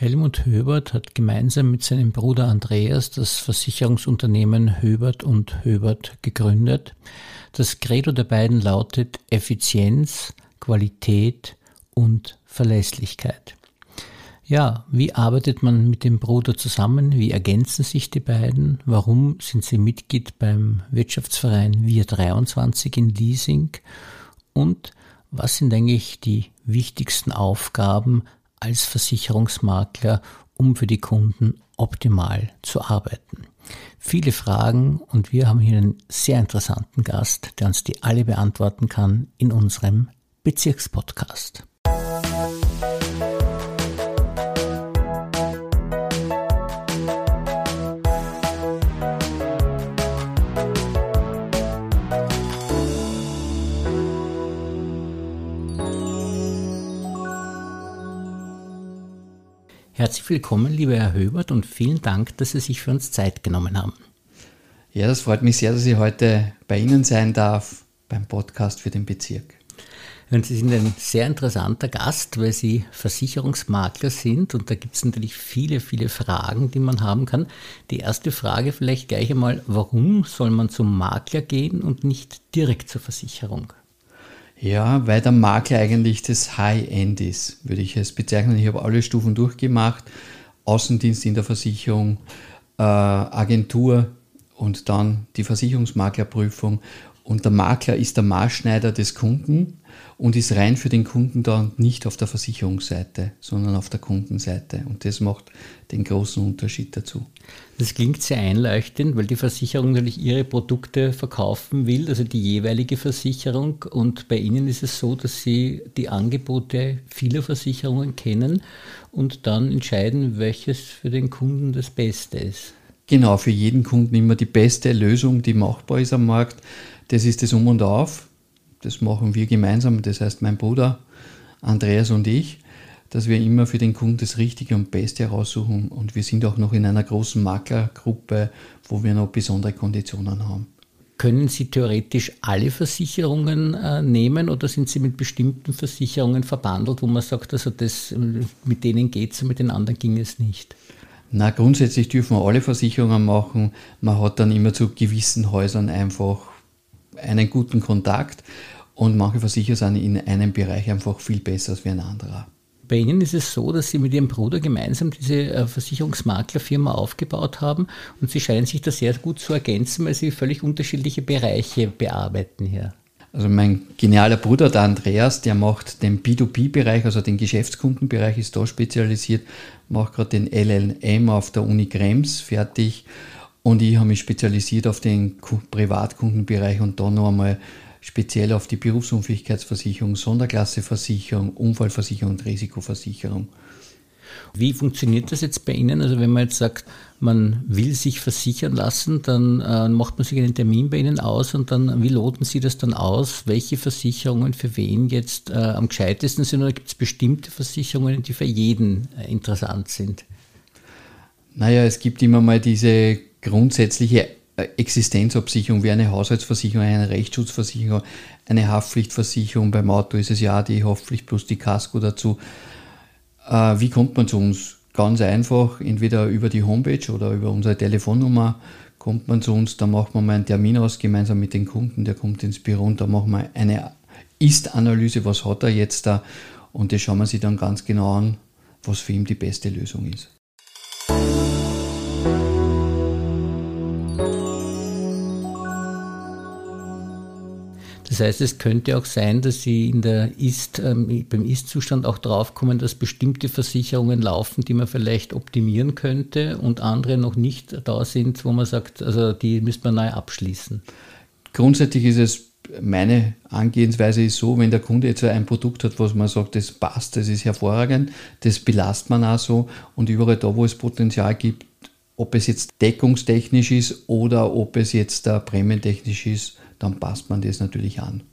Helmut Höbert hat gemeinsam mit seinem Bruder Andreas das Versicherungsunternehmen Höbert und Höbert gegründet. Das Credo der beiden lautet Effizienz, Qualität und Verlässlichkeit. Ja, wie arbeitet man mit dem Bruder zusammen? Wie ergänzen sich die beiden? Warum sind sie Mitglied beim Wirtschaftsverein Wir 23 in Leasing? Und was sind eigentlich die wichtigsten Aufgaben als Versicherungsmakler, um für die Kunden optimal zu arbeiten? Viele Fragen und wir haben hier einen sehr interessanten Gast, der uns die alle beantworten kann in unserem Bezirkspodcast. Herzlich willkommen, lieber Herr Höbert, und vielen Dank, dass Sie sich für uns Zeit genommen haben. Ja, das freut mich sehr, dass ich heute bei Ihnen sein darf beim Podcast für den Bezirk. Und Sie sind ein sehr interessanter Gast, weil Sie Versicherungsmakler sind und da gibt es natürlich viele, viele Fragen, die man haben kann. Die erste Frage vielleicht gleich einmal, warum soll man zum Makler gehen und nicht direkt zur Versicherung? Ja, weil der Makler eigentlich das High-End ist, würde ich es bezeichnen. Ich habe alle Stufen durchgemacht. Außendienst in der Versicherung, äh, Agentur und dann die Versicherungsmaklerprüfung. Und der Makler ist der Maßschneider des Kunden und ist rein für den Kunden da nicht auf der Versicherungsseite, sondern auf der Kundenseite. Und das macht den großen Unterschied dazu. Das klingt sehr einleuchtend, weil die Versicherung natürlich ihre Produkte verkaufen will, also die jeweilige Versicherung. Und bei Ihnen ist es so, dass Sie die Angebote vieler Versicherungen kennen und dann entscheiden, welches für den Kunden das Beste ist. Genau, für jeden Kunden immer die beste Lösung, die machbar ist am Markt. Das ist das Um und Auf. Das machen wir gemeinsam, das heißt mein Bruder Andreas und ich, dass wir immer für den Kunden das Richtige und Beste heraussuchen. Und wir sind auch noch in einer großen Maklergruppe, wo wir noch besondere Konditionen haben. Können Sie theoretisch alle Versicherungen äh, nehmen oder sind Sie mit bestimmten Versicherungen verbandelt, wo man sagt, also das, mit denen geht es und mit den anderen ging es nicht? Na, grundsätzlich dürfen wir alle Versicherungen machen. Man hat dann immer zu gewissen Häusern einfach einen guten Kontakt und manche Versicherer sind in einem Bereich einfach viel besser als wie ein anderer. Bei Ihnen ist es so, dass Sie mit Ihrem Bruder gemeinsam diese äh, Versicherungsmaklerfirma aufgebaut haben und Sie scheinen sich da sehr gut zu ergänzen, weil Sie völlig unterschiedliche Bereiche bearbeiten hier. Also mein genialer Bruder, der Andreas, der macht den B2B-Bereich, also den Geschäftskundenbereich, ist da spezialisiert, macht gerade den LLM auf der Uni Krems fertig und ich habe mich spezialisiert auf den Privatkundenbereich und da noch einmal speziell auf die Berufsunfähigkeitsversicherung, Sonderklasseversicherung, Unfallversicherung und Risikoversicherung. Wie funktioniert das jetzt bei Ihnen? Also wenn man jetzt sagt, man will sich versichern lassen, dann äh, macht man sich einen Termin bei Ihnen aus und dann, wie loten Sie das dann aus? Welche Versicherungen für wen jetzt äh, am gescheitesten sind oder gibt es bestimmte Versicherungen, die für jeden äh, interessant sind? Naja, es gibt immer mal diese grundsätzliche äh, Existenzabsicherung wie eine Haushaltsversicherung, eine Rechtsschutzversicherung, eine Haftpflichtversicherung. Beim Auto ist es ja die Haftpflicht plus die Casco dazu. Äh, wie kommt man zu uns? Ganz einfach, entweder über die Homepage oder über unsere Telefonnummer kommt man zu uns, da macht man mal einen Termin aus, gemeinsam mit den Kunden, der kommt ins Büro und da machen wir eine Ist-Analyse, was hat er jetzt da und das schauen wir sich dann ganz genau an, was für ihn die beste Lösung ist. Das heißt, es könnte auch sein, dass Sie in der Ist, ähm, beim Ist-Zustand auch draufkommen, dass bestimmte Versicherungen laufen, die man vielleicht optimieren könnte und andere noch nicht da sind, wo man sagt, also die müsste man neu abschließen. Grundsätzlich ist es meine Angehensweise ist so, wenn der Kunde jetzt ein Produkt hat, was man sagt, das passt, das ist hervorragend, das belastet man auch so und überall da, wo es Potenzial gibt, ob es jetzt deckungstechnisch ist oder ob es jetzt prämientechnisch ist, dann passt man das natürlich an.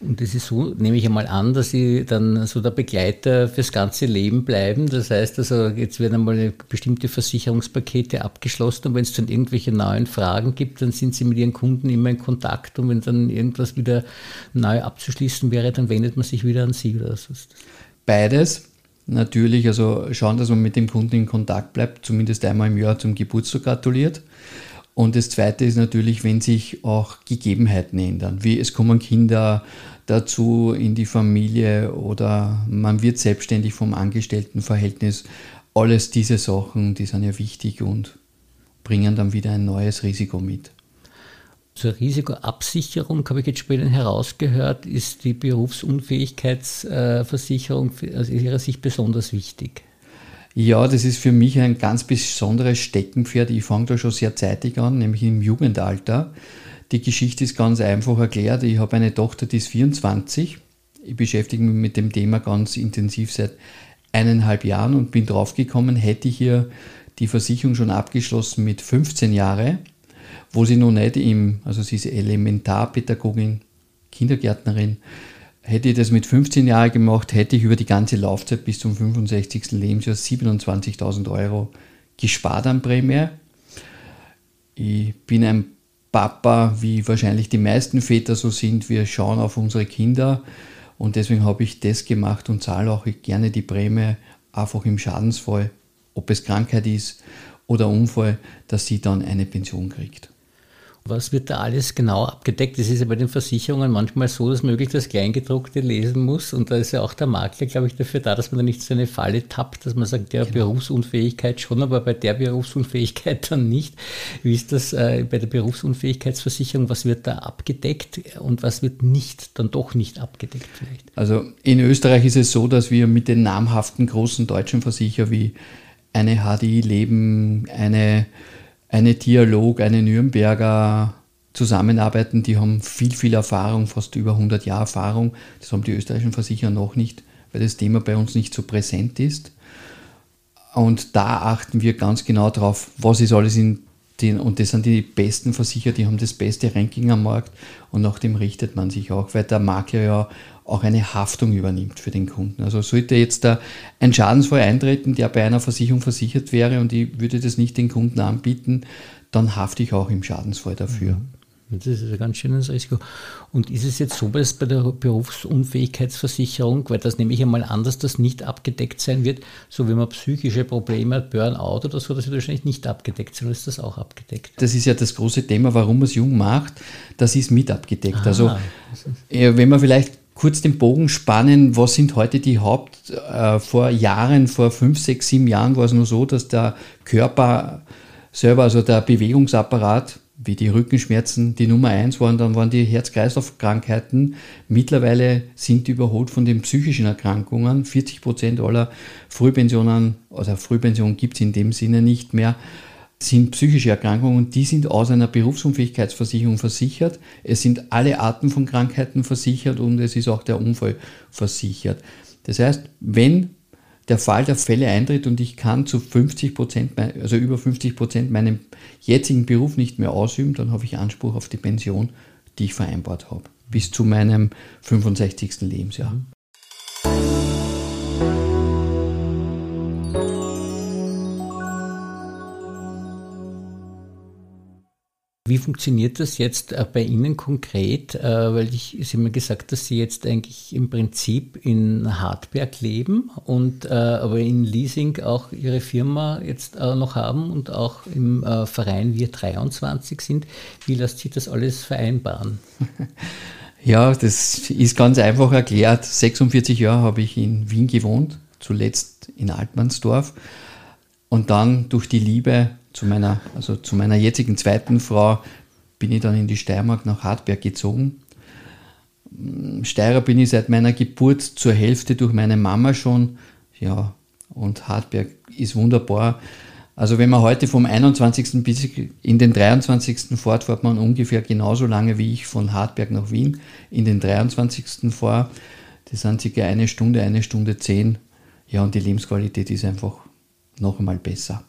Und das ist so, nehme ich einmal an, dass Sie dann so der Begleiter fürs ganze Leben bleiben. Das heißt also, jetzt werden einmal bestimmte Versicherungspakete abgeschlossen und wenn es dann irgendwelche neuen Fragen gibt, dann sind Sie mit Ihren Kunden immer in Kontakt und wenn dann irgendwas wieder neu abzuschließen wäre, dann wendet man sich wieder an Sie oder was? Beides. natürlich, also schauen, dass man mit dem Kunden in Kontakt bleibt, zumindest einmal im Jahr zum Geburtstag gratuliert. Und das Zweite ist natürlich, wenn sich auch Gegebenheiten ändern, wie es kommen Kinder dazu in die Familie oder man wird selbstständig vom Angestelltenverhältnis. Alles diese Sachen, die sind ja wichtig und bringen dann wieder ein neues Risiko mit. Zur Risikoabsicherung habe ich jetzt später herausgehört, ist die Berufsunfähigkeitsversicherung aus Ihrer Sicht besonders wichtig. Ja, das ist für mich ein ganz besonderes Steckenpferd. Ich fange da schon sehr zeitig an, nämlich im Jugendalter. Die Geschichte ist ganz einfach erklärt. Ich habe eine Tochter, die ist 24. Ich beschäftige mich mit dem Thema ganz intensiv seit eineinhalb Jahren und bin draufgekommen, hätte ich hier die Versicherung schon abgeschlossen mit 15 Jahren, wo sie noch nicht im, also sie ist Elementarpädagogin, Kindergärtnerin, Hätte ich das mit 15 Jahren gemacht, hätte ich über die ganze Laufzeit bis zum 65. Lebensjahr 27.000 Euro gespart an Prämie. Ich bin ein Papa, wie wahrscheinlich die meisten Väter so sind. Wir schauen auf unsere Kinder und deswegen habe ich das gemacht und zahle auch gerne die Prämie einfach im Schadensfall, ob es Krankheit ist oder Unfall, dass sie dann eine Pension kriegt. Was wird da alles genau abgedeckt? Es ist ja bei den Versicherungen manchmal so, dass möglich das Kleingedruckte lesen muss. Und da ist ja auch der Makler, glaube ich, dafür da, dass man da nicht so eine Falle tappt, dass man sagt, ja, genau. Berufsunfähigkeit schon, aber bei der Berufsunfähigkeit dann nicht. Wie ist das äh, bei der Berufsunfähigkeitsversicherung? Was wird da abgedeckt und was wird nicht, dann doch nicht abgedeckt vielleicht? Also in Österreich ist es so, dass wir mit den namhaften großen deutschen Versicherer wie eine HDI Leben, eine eine Dialog, eine Nürnberger zusammenarbeiten, die haben viel, viel Erfahrung, fast über 100 Jahre Erfahrung. Das haben die österreichischen Versicherer noch nicht, weil das Thema bei uns nicht so präsent ist. Und da achten wir ganz genau drauf, was ist alles in den, und das sind die besten Versicherer, die haben das beste Ranking am Markt und nach dem richtet man sich auch, weil der Makler ja auch eine Haftung übernimmt für den Kunden. Also sollte jetzt da ein Schadensfall eintreten, der bei einer Versicherung versichert wäre und ich würde das nicht den Kunden anbieten, dann hafte ich auch im Schadensfall dafür. Mhm. Das ist ein ganz schönes Risiko. Und ist es jetzt so dass bei der Berufsunfähigkeitsversicherung, weil das nehme ich einmal an, dass das nicht abgedeckt sein wird, so wie man psychische Probleme hat, Burnout oder so, das wird wahrscheinlich nicht abgedeckt sein, oder ist das auch abgedeckt? Das ist ja das große Thema, warum man es jung macht, das ist mit abgedeckt. Also, Aha. Also wenn man vielleicht kurz den Bogen spannen, was sind heute die Haupt, äh, vor Jahren, vor fünf, sechs, sieben Jahren war es nur so, dass der Körper selber, also der Bewegungsapparat, wie die Rückenschmerzen die Nummer eins waren, dann waren die Herz-Kreislauf-Krankheiten. Mittlerweile sind überholt von den psychischen Erkrankungen. 40 Prozent aller Frühpensionen, oder Frühpension gibt es in dem Sinne nicht mehr, sind psychische Erkrankungen und die sind aus einer Berufsunfähigkeitsversicherung versichert. Es sind alle Arten von Krankheiten versichert und es ist auch der Unfall versichert. Das heißt, wenn der Fall der Fälle eintritt und ich kann zu 50 Prozent, also über 50 Prozent meinen jetzigen Beruf nicht mehr ausüben, dann habe ich Anspruch auf die Pension, die ich vereinbart habe, bis zu meinem 65. Lebensjahr. Wie funktioniert das jetzt äh, bei Ihnen konkret? Äh, weil ich, Sie haben mir gesagt, dass Sie jetzt eigentlich im Prinzip in Hartberg leben und äh, aber in Leasing auch Ihre Firma jetzt noch haben und auch im Verein Wir 23 sind. Wie lässt sich das alles vereinbaren? Ja, das ist ganz einfach erklärt. 46 Jahre habe ich in Wien gewohnt, zuletzt in Altmannsdorf. Und dann durch die Liebe zu meiner, also zu meiner jetzigen zweiten Frau bin ich dann in die Steiermark nach Hartberg gezogen. Steirer bin ich seit meiner Geburt zur Hälfte durch meine Mama schon. Ja, und Hartberg ist wunderbar. Also wenn man heute vom 21. bis in den 23. fährt, fährt man ungefähr genauso lange wie ich von Hartberg nach Wien in den 23. vor. Das sind circa eine Stunde, eine Stunde zehn. Ja, und die Lebensqualität ist einfach noch einmal besser.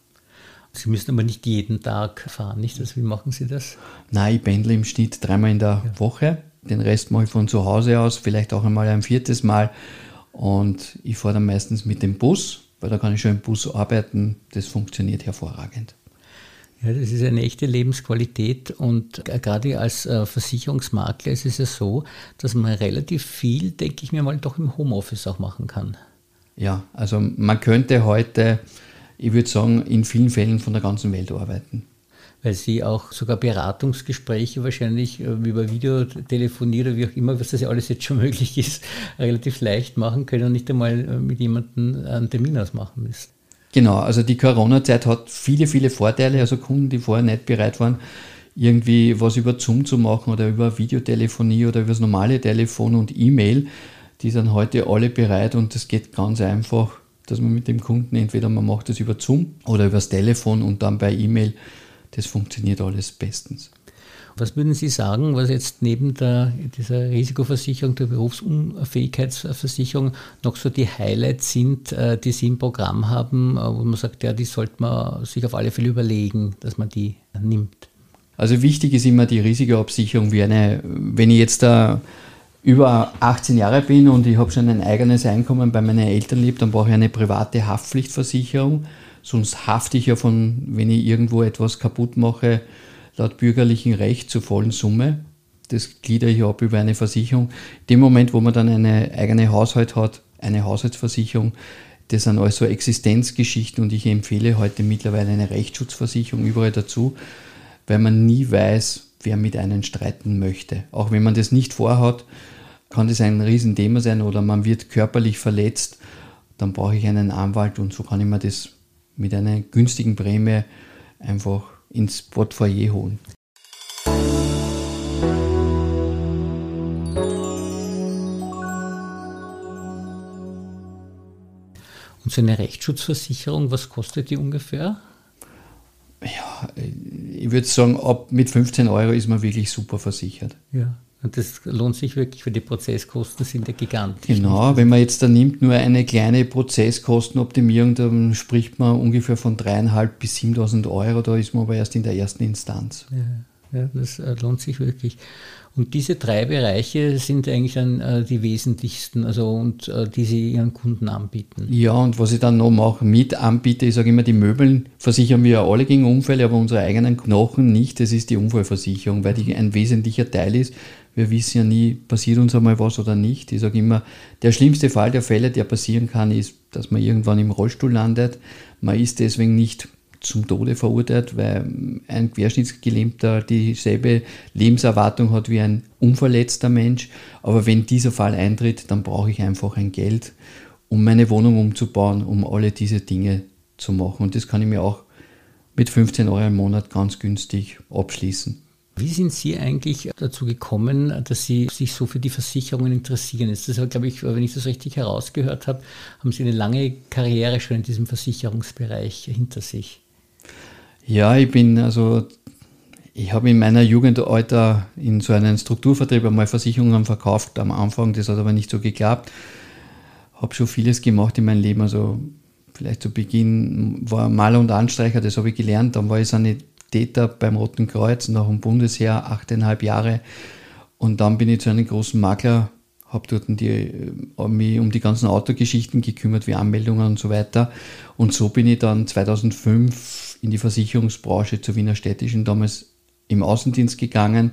Sie müssen aber nicht jeden Tag fahren, nicht? Also wie machen Sie das? Nein, ich pendle im Schnitt dreimal in der ja. Woche. Den Rest mache ich von zu Hause aus, vielleicht auch einmal ein viertes Mal. Und ich fahre dann meistens mit dem Bus, weil da kann ich schon im Bus arbeiten. Das funktioniert hervorragend. Ja, das ist eine echte Lebensqualität und gerade als äh, Versicherungsmakler ist es ja so, dass man relativ viel, denke ich mir mal, doch im Homeoffice auch machen kann. Ja, also man könnte heute, ich würde sagen, in vielen Fällen von der ganzen Welt arbeiten weil sie auch sogar Beratungsgespräche wahrscheinlich äh, über Videotelefonie oder wie auch immer, was das ja alles jetzt schon möglich ist, relativ leicht machen können und nicht einmal äh, mit jemandem einen Termin ausmachen müssen. Genau, also die Corona-Zeit hat viele, viele Vorteile. Also Kunden, die vorher nicht bereit waren, irgendwie was über Zoom zu machen oder über Videotelefonie oder über das normale Telefon und E-Mail, die sind heute alle bereit und das geht ganz einfach, dass man mit dem Kunden entweder man macht das über Zoom oder übers Telefon und dann bei E-Mail das funktioniert alles bestens. Was würden Sie sagen, was jetzt neben der, dieser Risikoversicherung, der Berufsunfähigkeitsversicherung noch so die Highlights sind, äh, die Sie im Programm haben, äh, wo man sagt, ja, die sollte man sich auf alle Fälle überlegen, dass man die nimmt? Also wichtig ist immer die Risikoabsicherung. Wie eine, wenn ich jetzt da über 18 Jahre bin und ich habe schon ein eigenes Einkommen bei meinen Eltern lebe, dann brauche ich eine private Haftpflichtversicherung Sonst hafte ich ja von, wenn ich irgendwo etwas kaputt mache, laut bürgerlichen Recht zur vollen Summe. Das gliedere ich ab über eine Versicherung. In dem Moment, wo man dann eine eigene Haushalt hat, eine Haushaltsversicherung, das sind also Existenzgeschichten und ich empfehle heute mittlerweile eine Rechtsschutzversicherung überall dazu, weil man nie weiß, wer mit einem streiten möchte. Auch wenn man das nicht vorhat, kann das ein Riesenthema sein oder man wird körperlich verletzt, dann brauche ich einen Anwalt und so kann ich mir das mit einer günstigen Prämie einfach ins Portfolio holen. Und so eine Rechtsschutzversicherung, was kostet die ungefähr? Ich würde sagen, ab mit 15 Euro ist man wirklich super versichert. Ja. Und das lohnt sich wirklich, für die Prozesskosten sind ja gigantisch. Genau, wenn man jetzt da nimmt nur eine kleine Prozesskostenoptimierung, dann spricht man ungefähr von dreieinhalb bis 7.000 Euro, da ist man aber erst in der ersten Instanz. Ja, ja das äh, lohnt sich wirklich. Und diese drei Bereiche sind eigentlich dann äh, die wesentlichsten, also und äh, die Sie Ihren Kunden anbieten. Ja, und was ich dann noch mache, mit anbiete, ich sage immer, die Möbeln versichern wir ja alle gegen Unfälle, aber unsere eigenen Knochen nicht. Das ist die Unfallversicherung, weil die ein wesentlicher Teil ist. Wir wissen ja nie, passiert uns einmal was oder nicht. Ich sage immer, der schlimmste Fall der Fälle, der passieren kann, ist, dass man irgendwann im Rollstuhl landet. Man ist deswegen nicht zum Tode verurteilt, weil ein Querschnittsgelähmter dieselbe Lebenserwartung hat wie ein unverletzter Mensch. Aber wenn dieser Fall eintritt, dann brauche ich einfach ein Geld, um meine Wohnung umzubauen, um alle diese Dinge zu machen. Und das kann ich mir auch mit 15 Euro im Monat ganz günstig abschließen. Wie sind Sie eigentlich dazu gekommen, dass Sie sich so für die Versicherungen interessieren? Ist das, glaube ich, wenn ich das richtig herausgehört habe, haben Sie eine lange Karriere schon in diesem Versicherungsbereich hinter sich? Ja, ich bin also, ich habe in meiner Jugendalter in so einem Strukturvertrieb einmal Versicherungen verkauft am Anfang, das hat aber nicht so geklappt. Habe schon vieles gemacht in meinem Leben, also vielleicht zu Beginn war Maler und Anstreicher, das habe ich gelernt, dann war ich Sanitäter beim Roten Kreuz nach dem Bundesheer, achteinhalb Jahre und dann bin ich zu einem großen Makler habe dort die, mich um die ganzen Autogeschichten gekümmert, wie Anmeldungen und so weiter. Und so bin ich dann 2005 in die Versicherungsbranche zur Wiener Städtischen damals im Außendienst gegangen,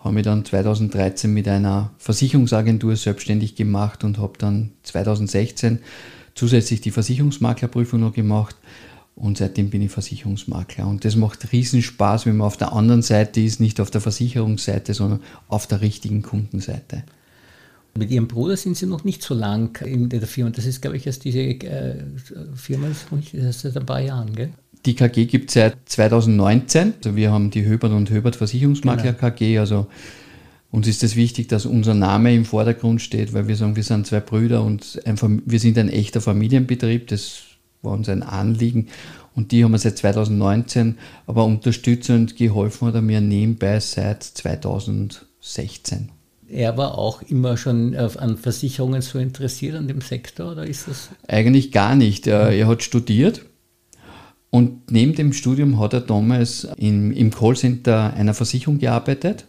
habe mich dann 2013 mit einer Versicherungsagentur selbstständig gemacht und habe dann 2016 zusätzlich die Versicherungsmaklerprüfung noch gemacht und seitdem bin ich Versicherungsmakler. Und das macht riesen Spaß, wenn man auf der anderen Seite ist, nicht auf der Versicherungsseite, sondern auf der richtigen Kundenseite. Mit Ihrem Bruder sind Sie noch nicht so lang in der Firma. Das ist, glaube ich, erst diese äh, Firma, das ist seit ein paar Jahren, gell? Die KG gibt es seit 2019. Also wir haben die Höbert und Höbert Versicherungsmakler genau. KG. Also uns ist es das wichtig, dass unser Name im Vordergrund steht, weil wir sagen, wir sind zwei Brüder und ein, wir sind ein echter Familienbetrieb. Das war uns ein Anliegen. Und die haben wir seit 2019, aber unterstützend geholfen hat er mir nebenbei seit 2016 er war auch immer schon an Versicherungen so interessiert, an dem Sektor, oder ist das? Eigentlich gar nicht. Er, er hat studiert und neben dem Studium hat er damals in, im Callcenter einer Versicherung gearbeitet.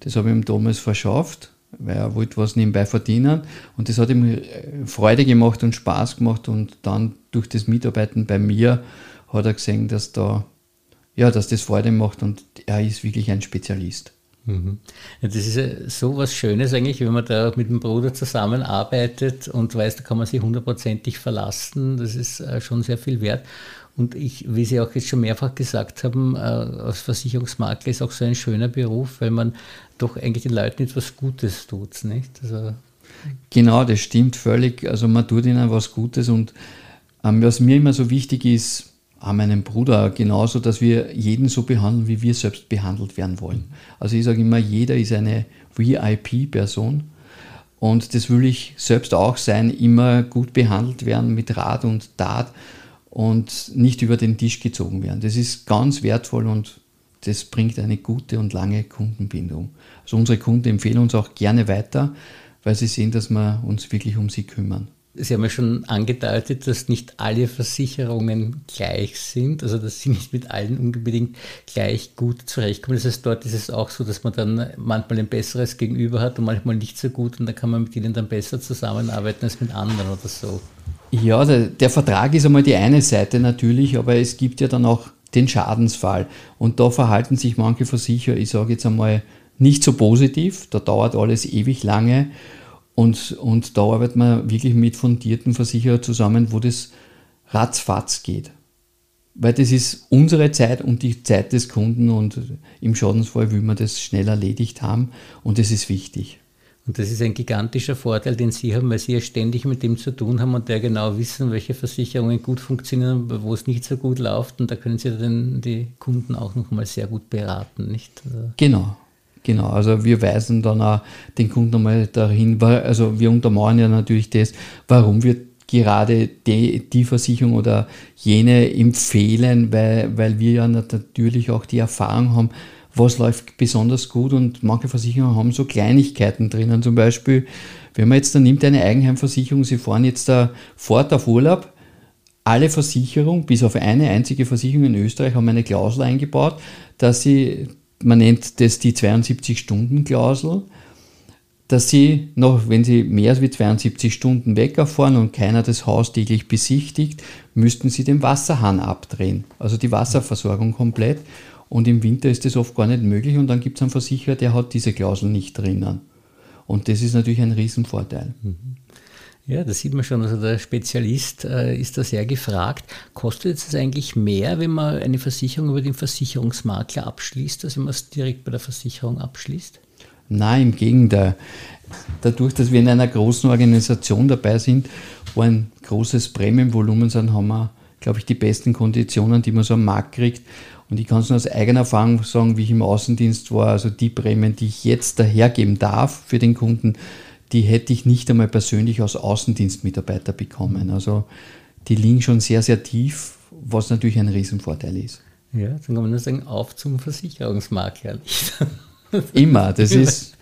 Das habe ich ihm damals verschafft, weil er wollte was nebenbei verdienen. Und das hat ihm äh, Freude gemacht und Spaß gemacht. Und dann durch das Mitarbeiten bei mir hat er gesehen, dass, da, ja, dass das Freude macht und er ist wirklich ein Spezialist. Mhm. Ja, das ist so was Schönes eigentlich, wenn man da mit dem Bruder zusammenarbeitet und weiß, da kann man sich hundertprozentig verlassen. Das ist äh, schon sehr viel wert. Und ich, wie Sie auch jetzt schon mehrfach gesagt haben, äh, als Versicherungsmakler ist auch so ein schöner Beruf, weil man doch eigentlich den Leuten etwas Gutes tut, nicht? Also genau, das stimmt völlig. Also man tut ihnen was Gutes und ähm, was mir immer so wichtig ist, an meinem Bruder genauso, dass wir jeden so behandeln, wie wir selbst behandelt werden wollen. Also ich sage immer, jeder ist eine VIP-Person und das will ich selbst auch sein, immer gut behandelt werden mit Rat und Tat und nicht über den Tisch gezogen werden. Das ist ganz wertvoll und das bringt eine gute und lange Kundenbindung. Also unsere Kunden empfehlen uns auch gerne weiter, weil sie sehen, dass wir uns wirklich um sie kümmern. Sie haben ja schon angedeutet, dass nicht alle Versicherungen gleich sind, also dass Sie nicht mit allen unbedingt gleich gut zurechtkommen. Das heißt, dort ist es auch so, dass man dann manchmal ein besseres Gegenüber hat und manchmal nicht so gut und da kann man mit ihnen dann besser zusammenarbeiten als mit anderen oder so. Ja, der, der Vertrag ist einmal die eine Seite natürlich, aber es gibt ja dann auch den Schadensfall und da verhalten sich manche Versicherer, ich sage jetzt einmal, nicht so positiv, da dauert alles ewig lange und, und da arbeitet man wirklich mit fundierten Versicherern zusammen, wo das ratzfatz geht. Weil das ist unsere Zeit und die Zeit des Kunden und im Schadensfall will man das schnell erledigt haben und das ist wichtig. Und das ist ein gigantischer Vorteil, den Sie haben, weil Sie ja ständig mit dem zu tun haben und der genau wissen, welche Versicherungen gut funktionieren, wo es nicht so gut läuft. Und da können Sie dann die Kunden auch nochmal sehr gut beraten, nicht? Genau. Genau, also wir weisen dann auch den Kunden nochmal dahin, also wir untermauern ja natürlich das, warum wir gerade die, die Versicherung oder jene empfehlen, weil, weil wir ja natürlich auch die Erfahrung haben, was läuft besonders gut und manche Versicherungen haben so Kleinigkeiten drinnen. Zum Beispiel, wenn man jetzt da nimmt eine Eigenheimversicherung, Sie fahren jetzt da fort auf Urlaub, alle Versicherungen, bis auf eine einzige Versicherung in Österreich, haben eine Klausel eingebaut, dass sie man nennt das die 72-Stunden-Klausel, dass Sie noch, wenn Sie mehr als 72 Stunden wegfahren und keiner das Haus täglich besichtigt, müssten Sie den Wasserhahn abdrehen, also die Wasserversorgung komplett. Und im Winter ist das oft gar nicht möglich und dann gibt es einen Versicherer, der hat diese Klausel nicht drinnen. Und das ist natürlich ein Riesenvorteil. Mhm. Ja, das sieht man schon. Also der Spezialist äh, ist da sehr gefragt. Kostet es eigentlich mehr, wenn man eine Versicherung über den Versicherungsmakler abschließt, als wenn man es direkt bei der Versicherung abschließt? Nein, im Gegenteil. Dadurch, dass wir in einer großen Organisation dabei sind, wo ein großes Prämienvolumen sind, haben wir, glaube ich, die besten Konditionen, die man so am Markt kriegt. Und ich kann es nur aus eigener Erfahrung sagen, wie ich im Außendienst war, also die Prämien, die ich jetzt dahergeben darf für den Kunden, die hätte ich nicht einmal persönlich als Außendienstmitarbeiter bekommen. Also die liegen schon sehr, sehr tief, was natürlich ein Riesenvorteil ist. Ja, dann kann man nur sagen, auf zum Versicherungsmakler. Immer, das ist,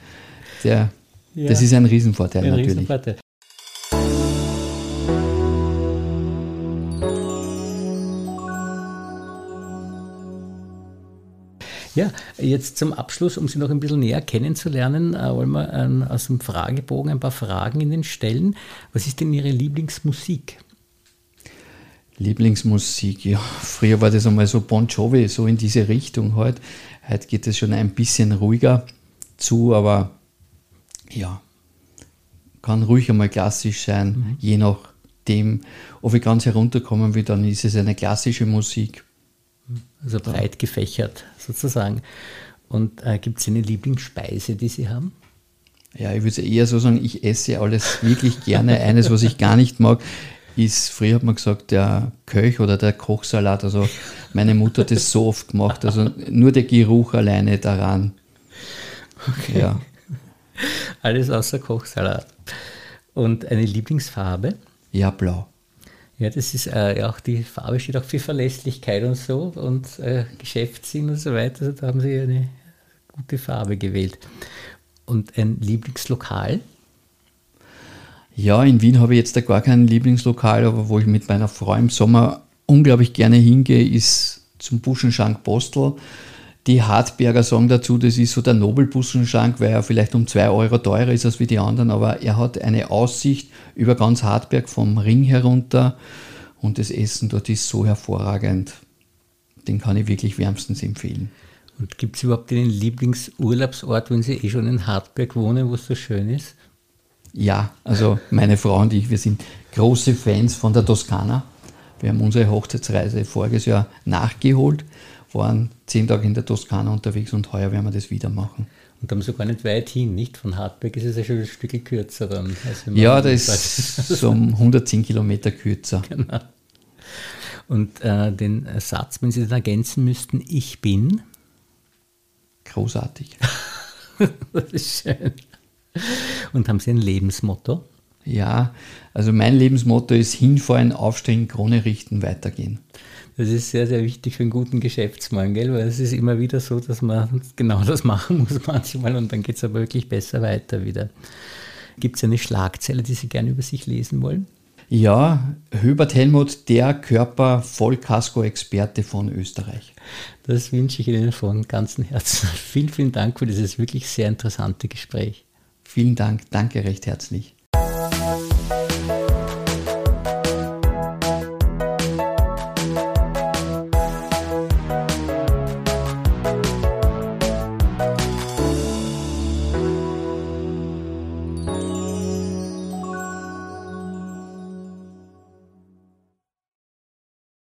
der, ja, das ist ein Riesenvorteil ein natürlich. Riesenvorteil. Ja, jetzt zum Abschluss, um Sie noch ein bisschen näher kennenzulernen, äh, wollen wir äh, aus dem Fragebogen ein paar Fragen Ihnen stellen. Was ist denn Ihre Lieblingsmusik? Lieblingsmusik, ja, früher war das einmal so Bon Jovi, so in diese Richtung halt. Heute geht es schon ein bisschen ruhiger zu, aber ja, kann ruhig einmal klassisch sein, mhm. je nachdem, ob ich ganz herunterkommen will, dann ist es eine klassische Musik. Also breit gefächert sozusagen. Und äh, gibt es eine Lieblingsspeise, die Sie haben? Ja, ich würde eher so sagen, ich esse alles wirklich gerne. Eines, was ich gar nicht mag, ist, früher hat man gesagt, der Köch oder der Kochsalat. Also meine Mutter hat das so oft gemacht. Also nur der Geruch alleine daran. Okay. Ja. Alles außer Kochsalat. Und eine Lieblingsfarbe? Ja, blau. Ja, das ist äh, ja auch die Farbe steht auch für Verlässlichkeit und so und äh, Geschäftssinn und so weiter. Also da haben Sie eine gute Farbe gewählt. Und ein Lieblingslokal? Ja, in Wien habe ich jetzt da gar kein Lieblingslokal, aber wo ich mit meiner Frau im Sommer unglaublich gerne hingehe, ist zum Buschenschank Postel. Die Hartberger sagen dazu, das ist so der Nobelbuschenschank, weil er vielleicht um zwei Euro teurer ist als wie die anderen, aber er hat eine Aussicht über ganz Hartberg vom Ring herunter und das Essen dort ist so hervorragend. Den kann ich wirklich wärmstens empfehlen. Und gibt es überhaupt einen Lieblingsurlaubsort, wenn Sie eh schon in Hartberg wohnen, wo es so schön ist? Ja, also meine Frau und ich, wir sind große Fans von der Toskana. Wir haben unsere Hochzeitsreise voriges Jahr nachgeholt, waren zehn Tage in der Toskana unterwegs und heuer werden wir das wieder machen. Und dann so gar nicht weit hin, nicht? Von Hartberg ist es ja schon ein Stück kürzer dann. ja, das ist so um 110 Kilometer kürzer. Genau. Und äh, den Satz, wenn Sie den ergänzen müssten, ich bin? Großartig. das ist schön. Und haben Sie ein Lebensmotto? Ja, also mein Lebensmotto ist hinfallen, aufstehen, Krone richten, weitergehen. Das ist sehr, sehr wichtig für einen guten Geschäftsmann, gell? weil es ist immer wieder so, dass man genau das machen muss manchmal und dann geht es aber wirklich besser weiter wieder. Gibt es eine Schlagzeile, die Sie gerne über sich lesen wollen? Ja, Hubert Helmut, der Körper-Vollkasko-Experte von Österreich. Das wünsche ich Ihnen von ganzem Herzen. Vielen, vielen Dank für dieses wirklich sehr interessante Gespräch. Vielen Dank, danke recht herzlich.